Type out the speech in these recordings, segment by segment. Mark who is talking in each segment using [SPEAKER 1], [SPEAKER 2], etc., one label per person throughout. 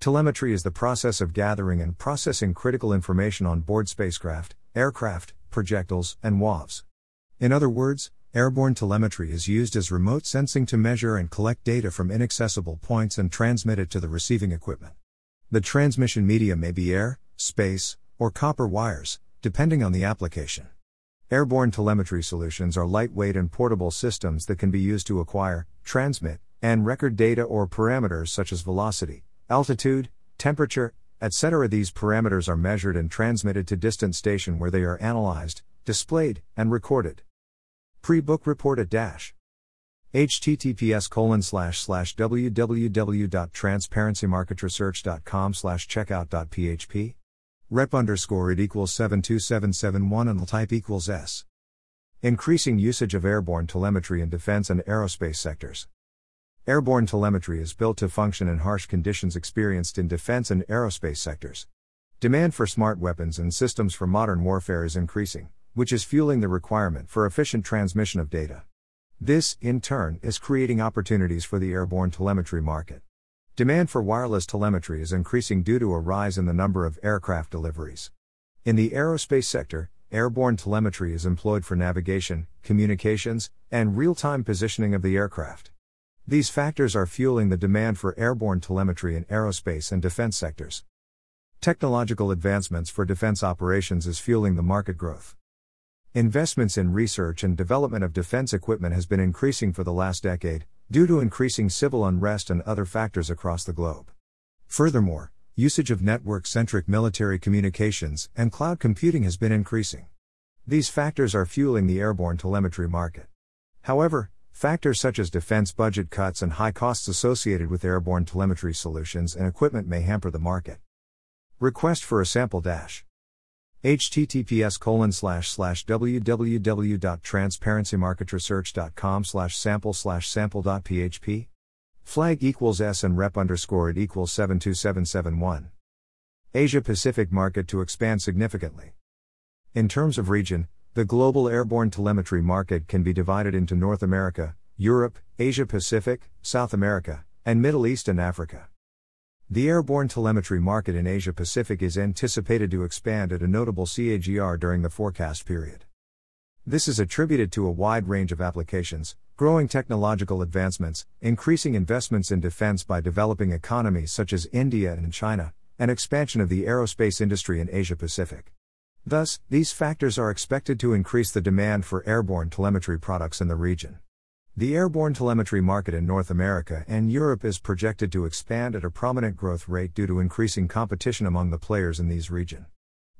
[SPEAKER 1] Telemetry is the process of gathering and processing critical information on board spacecraft, aircraft, projectiles, and UAVs. In other words, airborne telemetry is used as remote sensing to measure and collect data from inaccessible points and transmit it to the receiving equipment. The transmission media may be air, space, or copper wires, depending on the application. Airborne telemetry solutions are lightweight and portable systems that can be used to acquire, transmit, and record data or parameters such as velocity, altitude, temperature, etc. These parameters are measured and transmitted to distant station where they are analyzed, displayed, and recorded. Pre-book report at dash https colon slash slash www.transparencymarketresearch.com slash checkout.php rep underscore it equals 72771 and the type equals s increasing usage of airborne telemetry in defense and aerospace sectors Airborne telemetry is built to function in harsh conditions experienced in defense and aerospace sectors. Demand for smart weapons and systems for modern warfare is increasing, which is fueling the requirement for efficient transmission of data. This, in turn, is creating opportunities for the airborne telemetry market. Demand for wireless telemetry is increasing due to a rise in the number of aircraft deliveries. In the aerospace sector, airborne telemetry is employed for navigation, communications, and real time positioning of the aircraft. These factors are fueling the demand for airborne telemetry in aerospace and defense sectors. Technological advancements for defense operations is fueling the market growth. Investments in research and development of defense equipment has been increasing for the last decade, due to increasing civil unrest and other factors across the globe. Furthermore, usage of network centric military communications and cloud computing has been increasing. These factors are fueling the airborne telemetry market. However, Factors such as defense budget cuts and high costs associated with airborne telemetry solutions and equipment may hamper the market. Request for a sample dash. Https colon slash slash www.transparencymarketresearch.com slash sample slash sample.php flag equals s and rep underscore it equals 72771 asia pacific market to expand significantly. In terms of region the global airborne telemetry market can be divided into North America, Europe, Asia Pacific, South America, and Middle East and Africa. The airborne telemetry market in Asia Pacific is anticipated to expand at a notable CAGR during the forecast period. This is attributed to a wide range of applications, growing technological advancements, increasing investments in defense by developing economies such as India and China, and expansion of the aerospace industry in Asia Pacific. Thus, these factors are expected to increase the demand for airborne telemetry products in the region. The airborne telemetry market in North America and Europe is projected to expand at a prominent growth rate due to increasing competition among the players in these regions.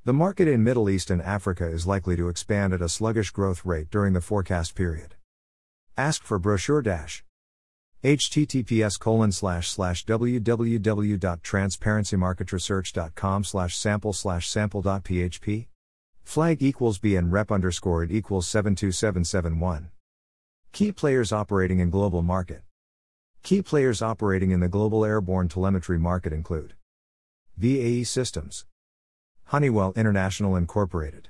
[SPEAKER 1] The market in Middle East and Africa is likely to expand at a sluggish growth rate during the forecast period. Ask for brochure dash https colon slash slash www.transparencymarketresearch.com slash sample slash sample.php Flag equals B and rep underscore it equals 72771. Key players operating in global market. Key players operating in the global airborne telemetry market include BAE Systems, Honeywell International Incorporated,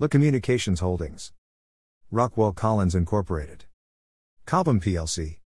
[SPEAKER 1] L3 Communications Holdings, Rockwell Collins Incorporated, Cobham plc,